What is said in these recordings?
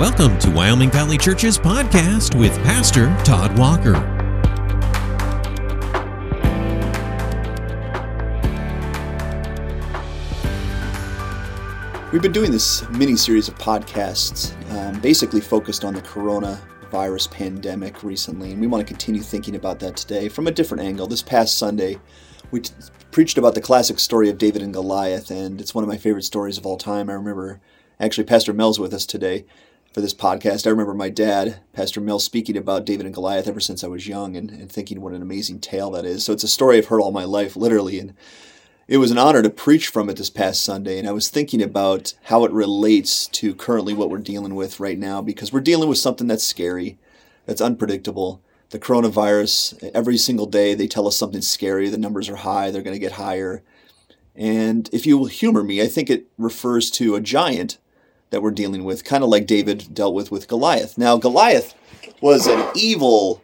Welcome to Wyoming Valley Church's podcast with Pastor Todd Walker. We've been doing this mini series of podcasts, um, basically focused on the coronavirus pandemic recently, and we want to continue thinking about that today from a different angle. This past Sunday, we t- preached about the classic story of David and Goliath, and it's one of my favorite stories of all time. I remember actually Pastor Mel's with us today, for this podcast. I remember my dad, Pastor Mel, speaking about David and Goliath ever since I was young and, and thinking what an amazing tale that is. So it's a story I've heard all my life, literally. And it was an honor to preach from it this past Sunday. And I was thinking about how it relates to currently what we're dealing with right now because we're dealing with something that's scary, that's unpredictable. The coronavirus, every single day they tell us something scary. The numbers are high, they're going to get higher. And if you will humor me, I think it refers to a giant that we're dealing with, kind of like David dealt with with Goliath. Now, Goliath was an evil,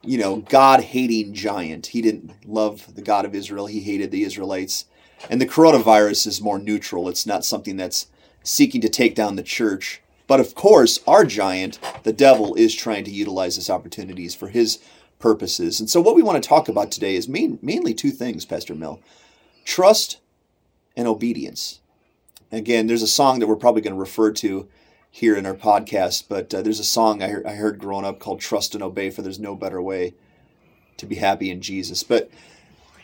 you know, God hating giant. He didn't love the God of Israel, he hated the Israelites. And the coronavirus is more neutral, it's not something that's seeking to take down the church. But of course, our giant, the devil, is trying to utilize this opportunities for his purposes. And so, what we want to talk about today is main, mainly two things, Pastor Mel trust and obedience. Again, there's a song that we're probably going to refer to here in our podcast, but uh, there's a song I heard, I heard growing up called Trust and Obey, for there's no better way to be happy in Jesus. But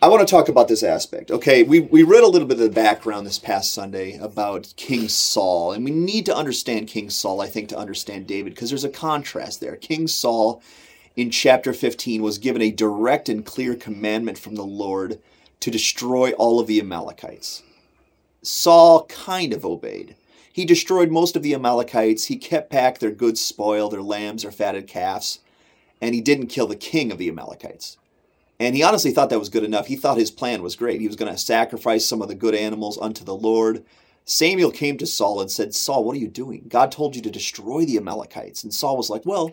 I want to talk about this aspect. Okay, we, we read a little bit of the background this past Sunday about King Saul, and we need to understand King Saul, I think, to understand David, because there's a contrast there. King Saul in chapter 15 was given a direct and clear commandment from the Lord to destroy all of the Amalekites. Saul kind of obeyed. He destroyed most of the Amalekites. He kept back their good spoil, their lambs, their fatted calves, and he didn't kill the king of the Amalekites. And he honestly thought that was good enough. He thought his plan was great. He was going to sacrifice some of the good animals unto the Lord. Samuel came to Saul and said, Saul, what are you doing? God told you to destroy the Amalekites. And Saul was like, Well,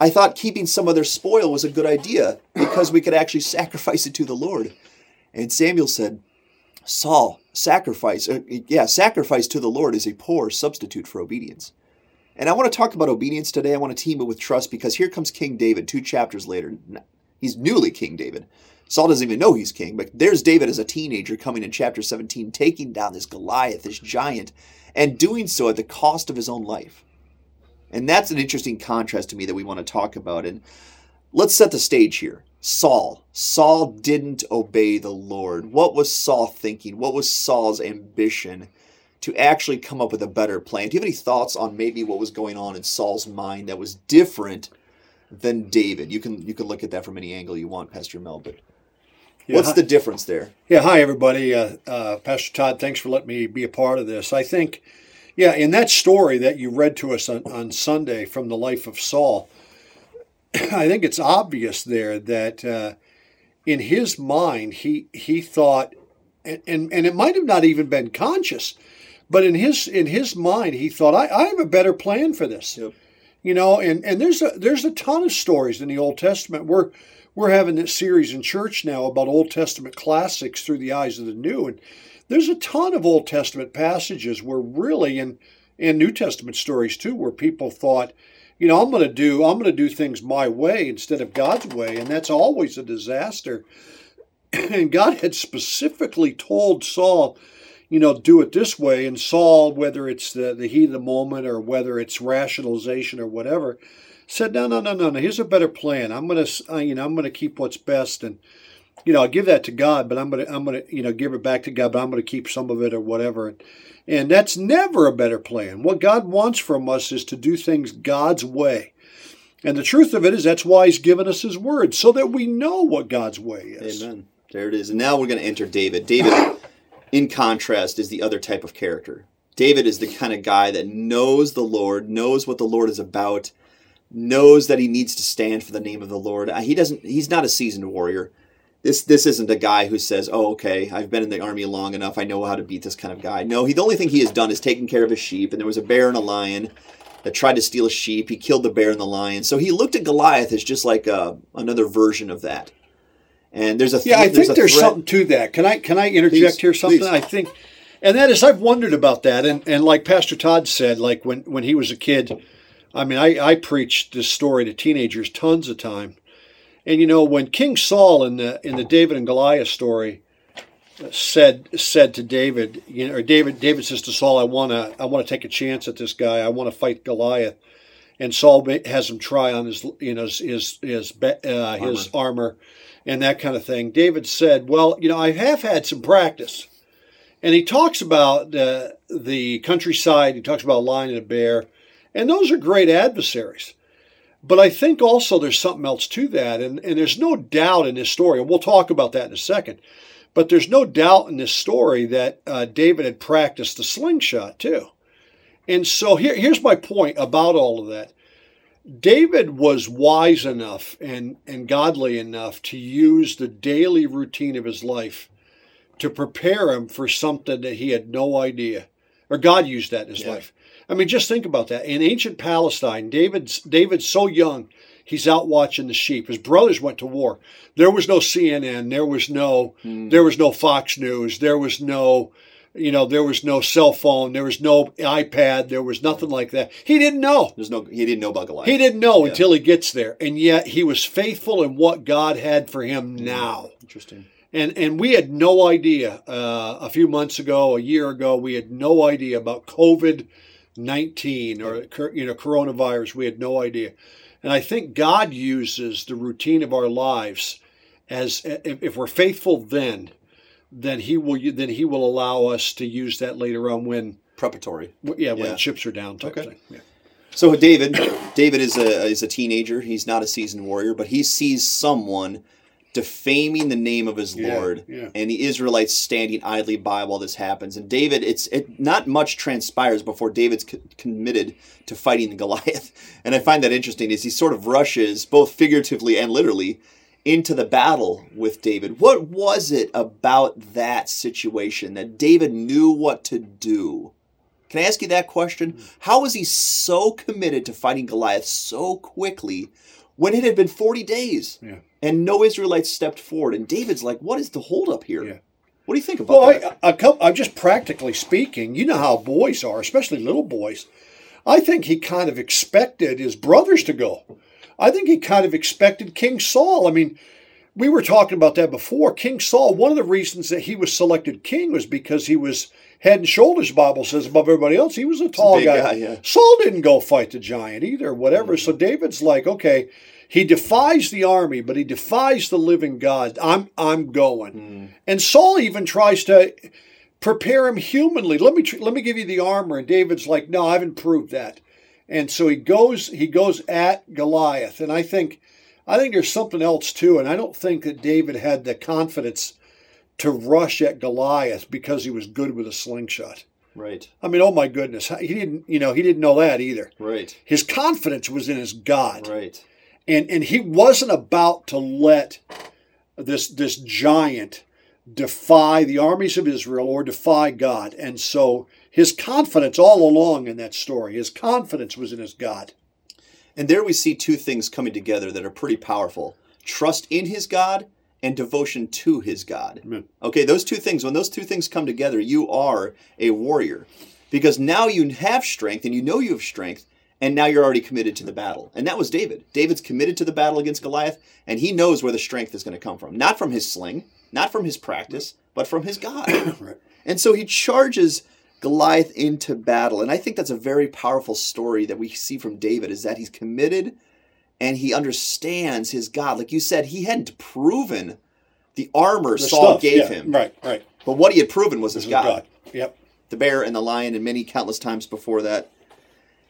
I thought keeping some of their spoil was a good idea because we could actually sacrifice it to the Lord. And Samuel said, Saul, sacrifice, uh, yeah, sacrifice to the Lord is a poor substitute for obedience. And I want to talk about obedience today. I want to team it with trust because here comes King David two chapters later. He's newly King David. Saul doesn't even know he's king, but there's David as a teenager coming in chapter 17, taking down this Goliath, this giant, and doing so at the cost of his own life. And that's an interesting contrast to me that we want to talk about. And let's set the stage here. Saul. Saul didn't obey the Lord. What was Saul thinking? What was Saul's ambition to actually come up with a better plan? Do you have any thoughts on maybe what was going on in Saul's mind that was different than David? You can you can look at that from any angle you want, Pastor Mel, but yeah, what's hi. the difference there? Yeah, hi everybody. Uh, uh, Pastor Todd, thanks for letting me be a part of this. I think, yeah, in that story that you read to us on, on Sunday from the life of Saul, I think it's obvious there that uh, in his mind he he thought, and, and and it might have not even been conscious, but in his in his mind he thought I, I have a better plan for this. Yep. You know, and, and there's a there's a ton of stories in the Old Testament. We're we're having this series in church now about Old Testament classics through the eyes of the new, and there's a ton of Old Testament passages where really and and New Testament stories too, where people thought, you know, I'm going to do I'm going to do things my way instead of God's way, and that's always a disaster. And God had specifically told Saul, you know, do it this way, and Saul, whether it's the, the heat of the moment or whether it's rationalization or whatever, said, no, no, no, no, no. Here's a better plan. I'm going to, you know, I'm going to keep what's best, and you know, I'll give that to God, but I'm to, I'm to, you know, give it back to God, but I'm to keep some of it or whatever. And, and that's never a better plan. What God wants from us is to do things God's way. And the truth of it is that's why he's given us his word, so that we know what God's way is. Amen. There it is. And now we're going to enter David. David, in contrast, is the other type of character. David is the kind of guy that knows the Lord, knows what the Lord is about, knows that he needs to stand for the name of the Lord. Uh, he doesn't he's not a seasoned warrior. This this isn't a guy who says, "Oh, okay, I've been in the army long enough. I know how to beat this kind of guy." No, he the only thing he has done is taken care of his sheep. And there was a bear and a lion that tried to steal a sheep. He killed the bear and the lion. So he looked at Goliath as just like a, uh, another version of that. And there's a th- yeah, I think there's, there's something to that. Can I can I interject please, here something? Please. I think And that is, I've wondered about that. And, and like Pastor Todd said, like when, when he was a kid, I mean, I, I preached this story to teenagers tons of time. And you know, when King Saul in the in the David and Goliath story said said to David, you know, or David David says to Saul, "I want to I want to take a chance at this guy. I want to fight Goliath." And Saul has him try on his you know his his uh, his armor. armor and that kind of thing. David said, "Well, you know, I have had some practice." And he talks about uh, the countryside. He talks about a lion and a bear, and those are great adversaries. But I think also there's something else to that, and, and there's no doubt in this story, and we'll talk about that in a second. But there's no doubt in this story that uh, David had practiced the slingshot too. And so here, here's my point about all of that. David was wise enough and, and godly enough to use the daily routine of his life to prepare him for something that he had no idea, or God used that in his yeah. life. I mean, just think about that. In ancient Palestine, David's David's so young, He's out watching the sheep. His brothers went to war. There was no CNN. There was no. Mm. There was no Fox News. There was no. You know, there was no cell phone. There was no iPad. There was nothing like that. He didn't know. There's no. He didn't know about Goliath. He didn't know yeah. until he gets there, and yet he was faithful in what God had for him. Hmm. Now, interesting and and we had no idea uh, a few months ago, a year ago, we had no idea about COVID nineteen or you know coronavirus. We had no idea. And I think God uses the routine of our lives as if we're faithful then, then he will then he will allow us to use that later on when preparatory. Yeah, when yeah. chips are down type okay. thing. Yeah. So David, David is a is a teenager. He's not a seasoned warrior, but he sees someone defaming the name of his yeah, Lord, yeah. and the Israelites standing idly by while this happens. And David, it's it not much transpires before David's c- committed to fighting the Goliath. And I find that interesting as he sort of rushes, both figuratively and literally, into the battle with David. What was it about that situation that David knew what to do? Can I ask you that question? Hmm. How was he so committed to fighting Goliath so quickly when it had been 40 days? Yeah and no Israelites stepped forward. And David's like, "What is the holdup here?" Yeah. What do you think about well, that? I, a couple, I'm just practically speaking. You know how boys are, especially little boys. I think he kind of expected his brothers to go. I think he kind of expected King Saul. I mean, we were talking about that before. King Saul, one of the reasons that he was selected king was because he was head and shoulders, Bible says, above everybody else. He was a tall a guy. guy yeah. Saul didn't go fight the giant either, whatever. Mm-hmm. So David's like, okay, he defies the army, but he defies the living God. I'm I'm going. Mm. And Saul even tries to prepare him humanly. Let me let me give you the armor. And David's like, no, I haven't proved that. And so he goes he goes at Goliath. And I think I think there's something else too. And I don't think that David had the confidence to rush at Goliath because he was good with a slingshot. Right. I mean, oh my goodness, he didn't. You know, he didn't know that either. Right. His confidence was in his God. Right and and he wasn't about to let this this giant defy the armies of Israel or defy God. And so his confidence all along in that story, his confidence was in his God. And there we see two things coming together that are pretty powerful trust in his God and devotion to his God. Amen. Okay, those two things, when those two things come together, you are a warrior. Because now you have strength and you know you have strength, and now you're already committed to the battle. And that was David. David's committed to the battle against Goliath, and he knows where the strength is going to come from. Not from his sling, not from his practice, but from his God. right. And so he charges Goliath into battle. And I think that's a very powerful story that we see from David is that he's committed and he understands his God. Like you said, he hadn't proven the armor the Saul stuff, gave yeah, him. Right, right. But what he had proven was his God. God. Yep. The bear and the lion and many countless times before that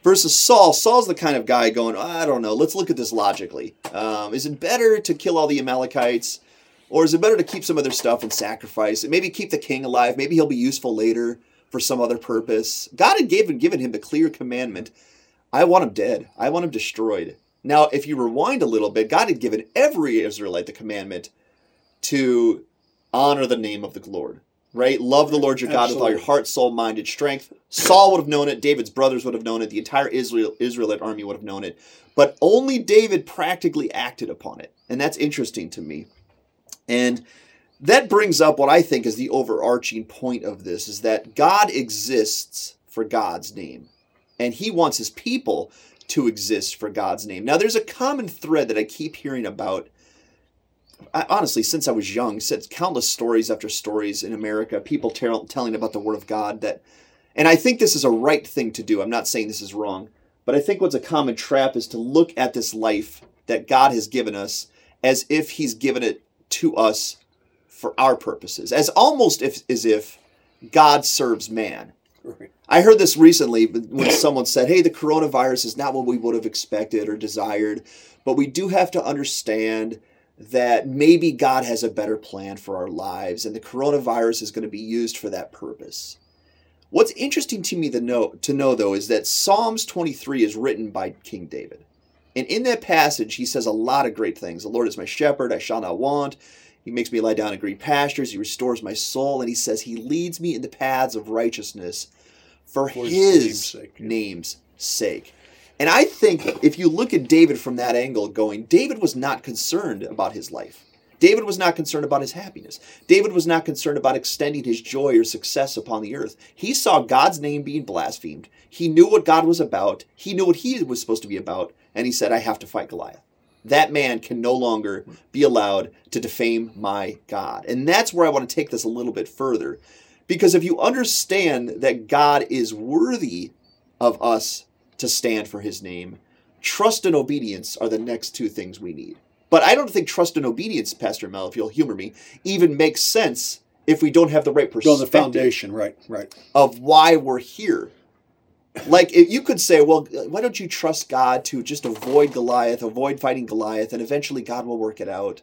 versus Saul. Saul's the kind of guy going, I don't know, let's look at this logically. Um, is it better to kill all the Amalekites? Or is it better to keep some other stuff and sacrifice and Maybe keep the king alive. Maybe he'll be useful later for some other purpose. God had given, given him the clear commandment I want him dead, I want him destroyed. Now, if you rewind a little bit, God had given every Israelite the commandment to honor the name of the Lord right? Love the Lord your God Absolutely. with all your heart, soul, mind, and strength. Saul would have known it. David's brothers would have known it. The entire Israel Israelite army would have known it. But only David practically acted upon it, and that's interesting to me. And that brings up what I think is the overarching point of this is that God exists for God's name. And he wants his people to exist for God's name. Now there's a common thread that I keep hearing about I, honestly, since I was young, since countless stories after stories in America, people tell, telling about the Word of God that, and I think this is a right thing to do. I'm not saying this is wrong, but I think what's a common trap is to look at this life that God has given us as if He's given it to us for our purposes, as almost if as if God serves man. Right. I heard this recently when someone said, "Hey, the coronavirus is not what we would have expected or desired, but we do have to understand." that maybe God has a better plan for our lives and the coronavirus is going to be used for that purpose. What's interesting to me to know, to know though is that Psalms 23 is written by King David. And in that passage, he says a lot of great things. The Lord is my shepherd, I shall not want. He makes me lie down in green pastures. He restores my soul. And he says, He leads me in the paths of righteousness for, for his, name's sake. name's sake. And I think if you look at David from that angle, going, David was not concerned about his life. David was not concerned about his happiness. David was not concerned about extending his joy or success upon the earth. He saw God's name being blasphemed. He knew what God was about. He knew what he was supposed to be about. And he said, I have to fight Goliath. That man can no longer be allowed to defame my God. And that's where I want to take this a little bit further. Because if you understand that God is worthy of us to stand for his name. Trust and obedience are the next two things we need. But I don't think trust and obedience, Pastor Mel, if you'll humor me, even makes sense if we don't have the right perspective. the foundation, right, right. Of why we're here. Like if you could say, well, why don't you trust God to just avoid Goliath, avoid fighting Goliath, and eventually God will work it out.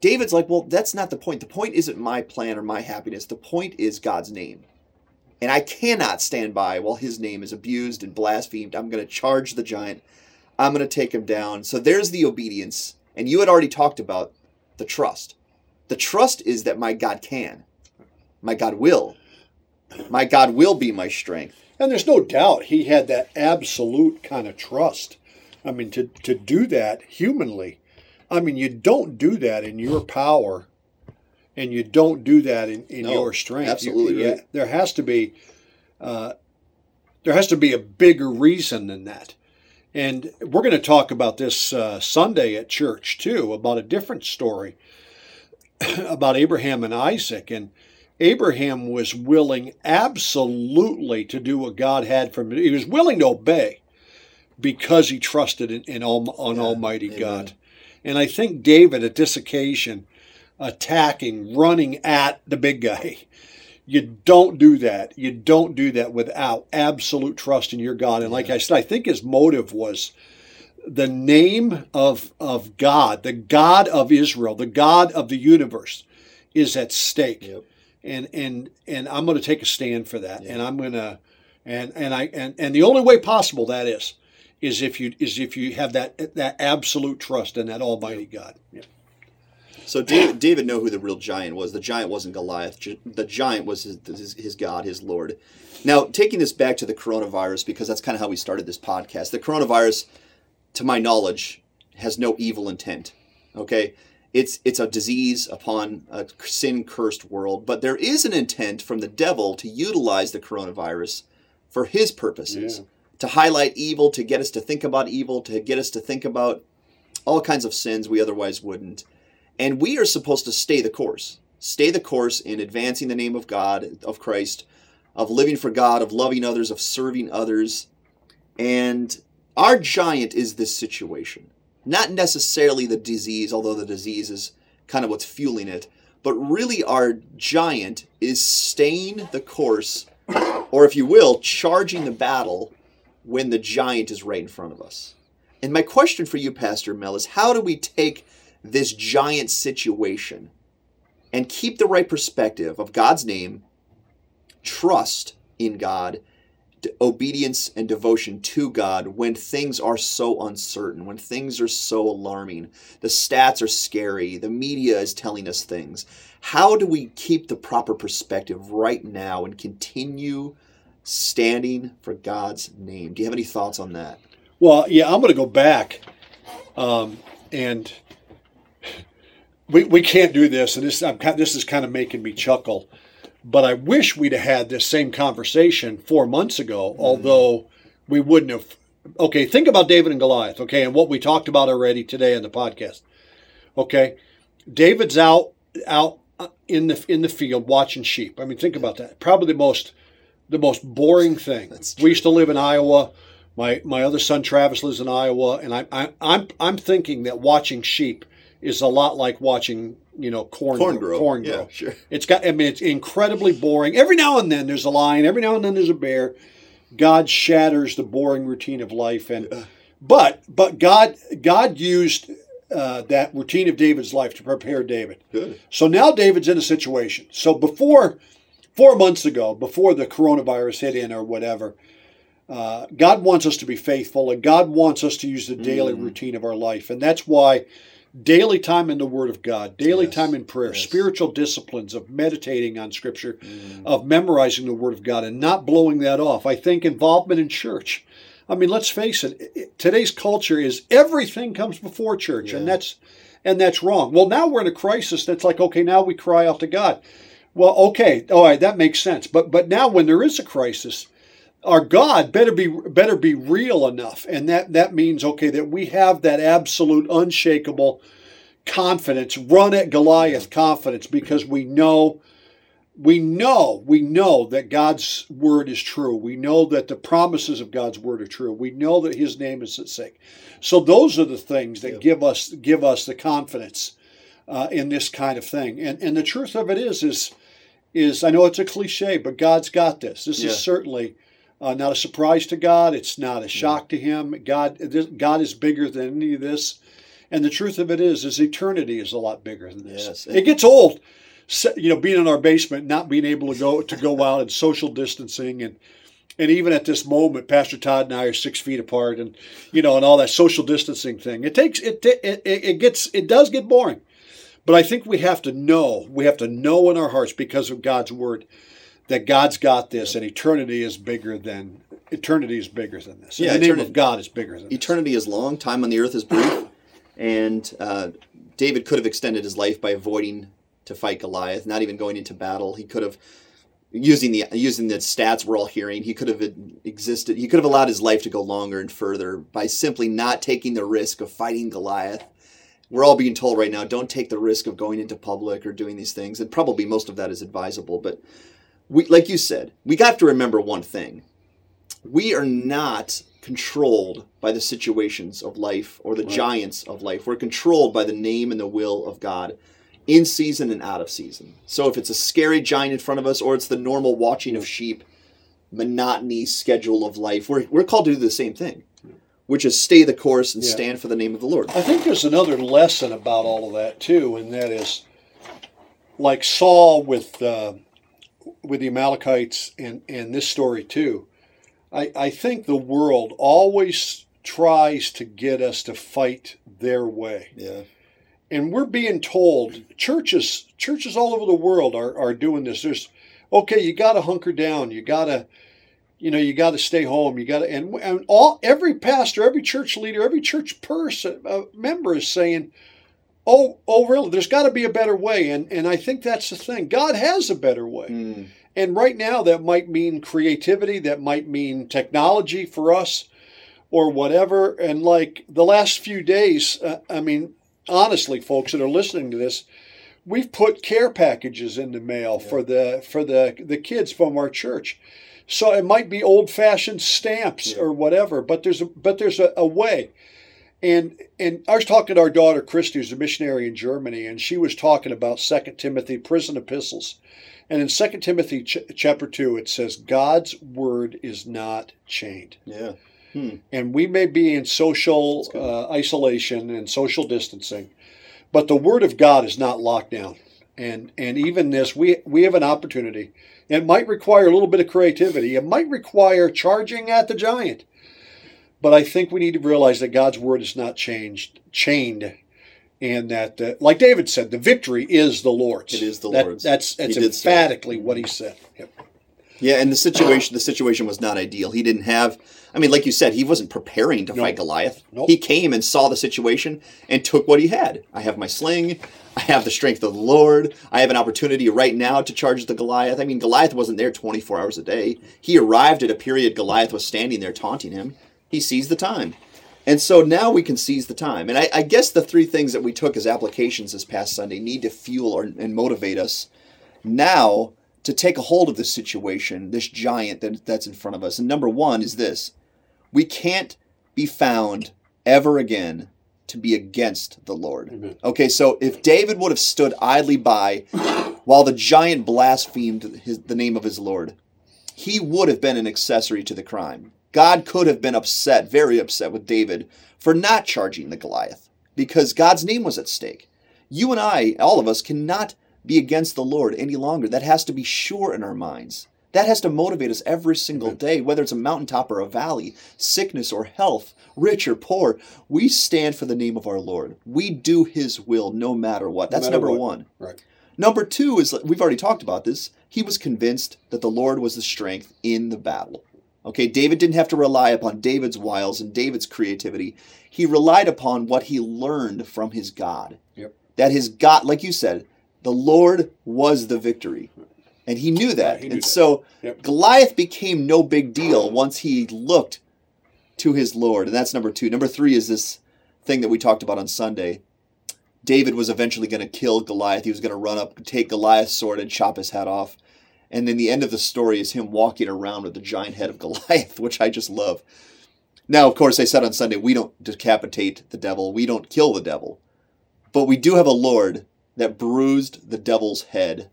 David's like, well, that's not the point. The point isn't my plan or my happiness. The point is God's name. And I cannot stand by while his name is abused and blasphemed. I'm going to charge the giant. I'm going to take him down. So there's the obedience. And you had already talked about the trust. The trust is that my God can, my God will. My God will be my strength. And there's no doubt he had that absolute kind of trust. I mean, to, to do that humanly, I mean, you don't do that in your power and you don't do that in, in no, your strength. Absolutely, you, right. there has to be uh, there has to be a bigger reason than that. And we're going to talk about this uh, Sunday at church too, about a different story about Abraham and Isaac. And Abraham was willing absolutely to do what God had for him. He was willing to obey because he trusted in, in on yeah, Almighty amen. God. And I think David at this occasion attacking, running at the big guy. You don't do that. You don't do that without absolute trust in your God. And like yeah. I said, I think his motive was the name of, of God, the God of Israel, the God of the universe is at stake. Yep. And and and I'm going to take a stand for that. Yeah. And I'm going to and and I and, and the only way possible that is is if you is if you have that that absolute trust in that almighty God. Yeah. So David, David knew who the real giant was. The giant wasn't Goliath. The giant was his, his, his God, his Lord. Now, taking this back to the coronavirus, because that's kind of how we started this podcast. The coronavirus, to my knowledge, has no evil intent. Okay, it's it's a disease upon a sin cursed world, but there is an intent from the devil to utilize the coronavirus for his purposes. Yeah. To highlight evil, to get us to think about evil, to get us to think about all kinds of sins we otherwise wouldn't. And we are supposed to stay the course. Stay the course in advancing the name of God, of Christ, of living for God, of loving others, of serving others. And our giant is this situation. Not necessarily the disease, although the disease is kind of what's fueling it, but really our giant is staying the course, or if you will, charging the battle when the giant is right in front of us. And my question for you, Pastor Mel, is how do we take this giant situation and keep the right perspective of God's name, trust in God, obedience and devotion to God when things are so uncertain, when things are so alarming, the stats are scary, the media is telling us things. How do we keep the proper perspective right now and continue standing for God's name? Do you have any thoughts on that? Well, yeah, I'm going to go back um, and we, we can't do this, and this I'm, this is kind of making me chuckle. But I wish we'd have had this same conversation four months ago, mm-hmm. although we wouldn't have. Okay, think about David and Goliath, okay, and what we talked about already today in the podcast. Okay, David's out out uh, in the in the field watching sheep. I mean, think about that. Probably the most the most boring thing. We used to live in Iowa. My my other son Travis lives in Iowa, and I, I I'm I'm thinking that watching sheep is a lot like watching you know corn corn grow. Corn grow. Yeah, sure. It's got. I mean, it's incredibly boring. Every now and then there's a lion. Every now and then there's a bear. God shatters the boring routine of life, and but but God God used uh, that routine of David's life to prepare David. Good. So now David's in a situation. So before four months ago, before the coronavirus hit in or whatever, uh, God wants us to be faithful, and God wants us to use the daily mm. routine of our life, and that's why daily time in the Word of God, daily yes, time in prayer, yes. spiritual disciplines of meditating on Scripture, mm. of memorizing the Word of God, and not blowing that off. I think involvement in church. I mean, let's face it. Today's culture is everything comes before church, yeah. and that's and that's wrong. Well, now we're in a crisis. That's like okay, now we cry out to God. Well, okay, all right, that makes sense. But but now when there is a crisis, our God better be better be real enough, and that that means okay that we have that absolute unshakable confidence, run at Goliath confidence, because we know, we know, we know that God's word is true. We know that the promises of God's word are true. We know that His name is at stake. So those are the things that give us give us the confidence uh, in this kind of thing. And and the truth of it is is is I know it's a cliche, but God's got this. This yeah. is certainly uh, not a surprise to God. It's not a shock to Him. God, God is bigger than any of this. And the truth of it is, is eternity is a lot bigger than this. Yes. It gets old, you know, being in our basement, not being able to go to go out and social distancing and and even at this moment, Pastor Todd and I are six feet apart, and you know, and all that social distancing thing. It takes it it it gets it does get boring, but I think we have to know we have to know in our hearts because of God's word that God's got this, and eternity is bigger than eternity is bigger than this. Yeah, the eternity, name of God is bigger than eternity this. is long. Time on the earth is brief, and uh, David could have extended his life by avoiding to fight Goliath, not even going into battle. He could have using the using the stats we're all hearing. He could have existed. He could have allowed his life to go longer and further by simply not taking the risk of fighting Goliath. We're all being told right now, don't take the risk of going into public or doing these things, and probably most of that is advisable, but we, like you said, we got to remember one thing. We are not controlled by the situations of life or the right. giants of life. We're controlled by the name and the will of God in season and out of season. So if it's a scary giant in front of us or it's the normal watching of sheep, monotony schedule of life, we're, we're called to do the same thing, which is stay the course and yeah. stand for the name of the Lord. I think there's another lesson about all of that too, and that is like Saul with. Uh, with the Amalekites and, and this story too, I, I think the world always tries to get us to fight their way. Yeah. And we're being told churches churches all over the world are, are doing this. There's okay, you gotta hunker down, you gotta you know, you got to stay home. You got to, and, and all every pastor, every church leader, every church person uh, member is saying, oh, oh, really? There's got to be a better way, and and I think that's the thing. God has a better way, mm. and right now that might mean creativity, that might mean technology for us, or whatever. And like the last few days, uh, I mean, honestly, folks that are listening to this, we've put care packages in the mail yeah. for the for the the kids from our church. So it might be old fashioned stamps yeah. or whatever, but there's a but there's a, a way. And and I was talking to our daughter Christy, who's a missionary in Germany, and she was talking about Second Timothy prison epistles. And in Second Timothy ch- chapter two, it says God's word is not chained. Yeah. Hmm. And we may be in social uh, isolation and social distancing, but the word of God is not locked down. And and even this, we we have an opportunity. It might require a little bit of creativity. It might require charging at the giant. But I think we need to realize that God's word is not changed, chained, and that, uh, like David said, the victory is the Lord's. It is the that, Lord's. That's that's emphatically what he said. Yep. Yeah, and the situation the situation was not ideal. He didn't have I mean, like you said, he wasn't preparing to Nope. fight Goliath. Nope. He came and saw the situation and took what he had. I have my sling, I have the strength of the Lord, I have an opportunity right now to charge the Goliath. I mean, Goliath wasn't there 24 hours a day. He arrived at a period Goliath was standing there taunting him. He seized the time. And so now we can seize the time. And I, I guess the three things that we took as applications this past Sunday need to fuel or, and motivate us now to take a hold of this situation, this giant that, that's in front of us. And number one is this we can't be found ever again to be against the Lord. Okay, so if David would have stood idly by while the giant blasphemed his, the name of his Lord, he would have been an accessory to the crime. God could have been upset, very upset with David for not charging the Goliath because God's name was at stake. You and I, all of us, cannot be against the Lord any longer. That has to be sure in our minds. That has to motivate us every single day, whether it's a mountaintop or a valley, sickness or health, rich or poor. We stand for the name of our Lord. We do His will no matter what. That's matter number what. one. Right. Number two is we've already talked about this. He was convinced that the Lord was the strength in the battle. Okay, David didn't have to rely upon David's wiles and David's creativity. He relied upon what he learned from his God. Yep. That his God, like you said, the Lord was the victory. And he knew that. he knew and that. so Yep. Goliath became no big deal once he looked to his Lord. And that's number two. Number three is this thing that we talked about on Sunday. David was eventually going to kill Goliath. He was going to run up, take Goliath's sword, and chop his head off. And then the end of the story is him walking around with the giant head of Goliath, which I just love. Now, of course, I said on Sunday, we don't decapitate the devil, we don't kill the devil. But we do have a Lord that bruised the devil's head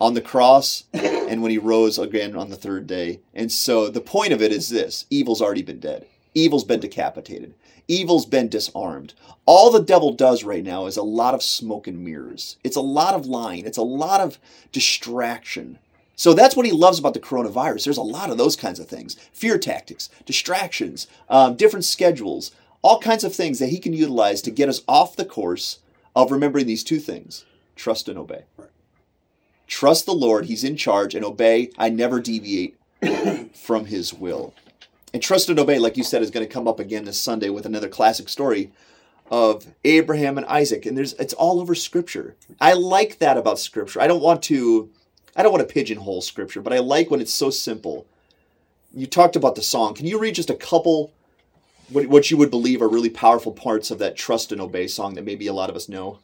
on the cross and when he rose again on the third day. And so the point of it is this evil's already been dead, evil's been decapitated, evil's been disarmed. All the devil does right now is a lot of smoke and mirrors, it's a lot of lying, it's a lot of distraction. So that's what he loves about the coronavirus. There's a lot of those kinds of things fear tactics, distractions, um, different schedules, all kinds of things that he can utilize to get us off the course of remembering these two things trust and obey. Trust the Lord, He's in charge, and obey. I never deviate from His will. And trust and obey, like you said, is going to come up again this Sunday with another classic story of Abraham and Isaac. And there's it's all over Scripture. I like that about Scripture. I don't want to I don't want to pigeonhole Scripture, but I like when it's so simple. You talked about the song. Can you read just a couple what, what you would believe are really powerful parts of that trust and obey song that maybe a lot of us know?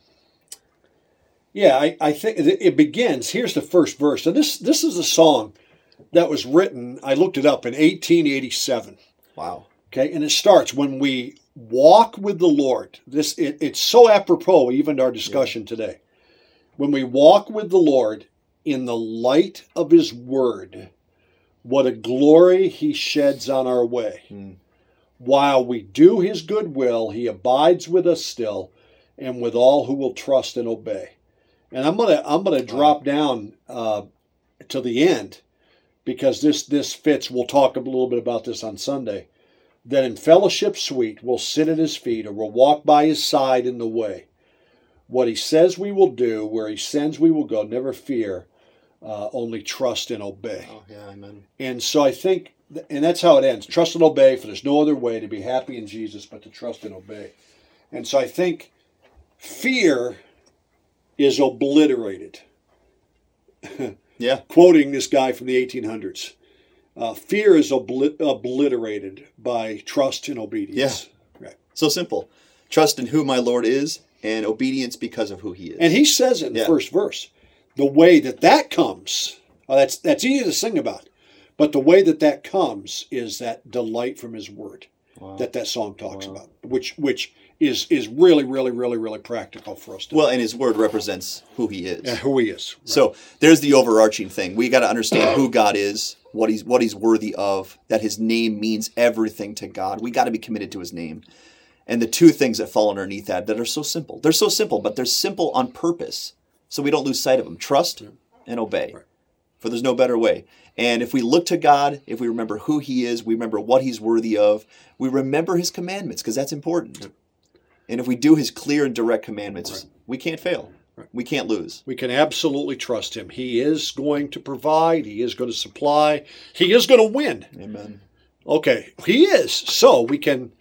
Yeah, I, I think it begins. Here's the first verse. And this this is a song that was written, I looked it up in 1887. Wow. Okay, and it starts when we walk with the Lord. This it, it's so apropos even to our discussion today. When we walk with the Lord in the light of His Word, what a glory He sheds on our way. Hmm. While we do His good will, He abides with us still, and with all who will trust and obey. And I'm gonna I'm gonna drop down uh, to the end because this this fits. We'll talk a little bit about this on Sunday that in fellowship sweet we'll sit at his feet or we'll walk by his side in the way. What he says we will do, where he sends we will go, never fear, uh, only trust and obey. Oh yeah, amen. And so I think, and that's how it ends trust and obey, for there's no other way to be happy in Jesus but to trust and obey. And so I think fear is obliterated. Yeah. Quoting this guy from the 1800s. Uh, fear is obli- obliterated by trust and obedience. Yeah. Right. So simple. Trust in who my Lord is and obedience because of who he is. And he says it in Yeah. the first verse. The way that that comes, oh, that's that's easy to sing about, but the way that that comes is that delight from His Word that that song talks about, which which is is really really really really practical for us. To well, and his word represents who he is. who He is. So there's the overarching thing. We got to understand who God is, what he's what he's worthy of, that his name means everything to God. We got to be committed to his name. And the two things that fall underneath that that are so simple. They're so simple, but they're simple on purpose. So we don't lose sight of them. Trust and obey. Right. For there's no better way. And if we look to God, if we remember who he is, we remember what he's worthy of, we remember his commandments because that's important. And if we do his clear and direct commandments, we can't fail. We can't lose. We can absolutely trust him. He is going to provide, he is going to supply, he is going to win. Amen. Okay, he is. So we can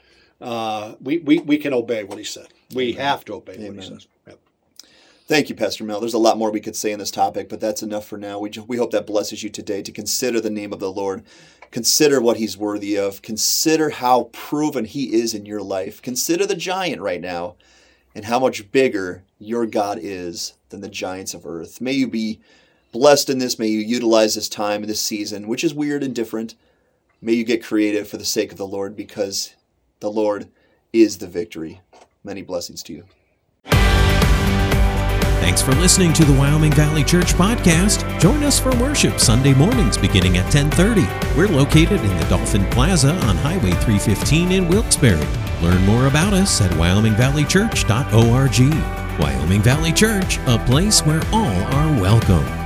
uh, we, we, we can obey what he said. We Amen. have to obey Amen. what he says. Thank you, Pastor Mel. There's a lot more we could say on this topic, but that's enough for now. We, we hope that blesses you today to consider the name of the Lord, consider what he's worthy of, consider how proven he is in your life, consider the giant right now, and how much bigger your God is than the giants of earth. May you be blessed in this. May you utilize this time and this season, which is weird and different. May you get creative for the sake of the Lord because the Lord is the victory. Many blessings to you. Thanks for listening to the Wyoming Valley Church podcast. Join us for worship Sunday mornings beginning at 10:30. We're located in the Dolphin Plaza on Highway 315 in Wilkes-Barre. Learn more about us at wyomingvalleychurch.org. Wyoming Valley Church, a place where all are welcome.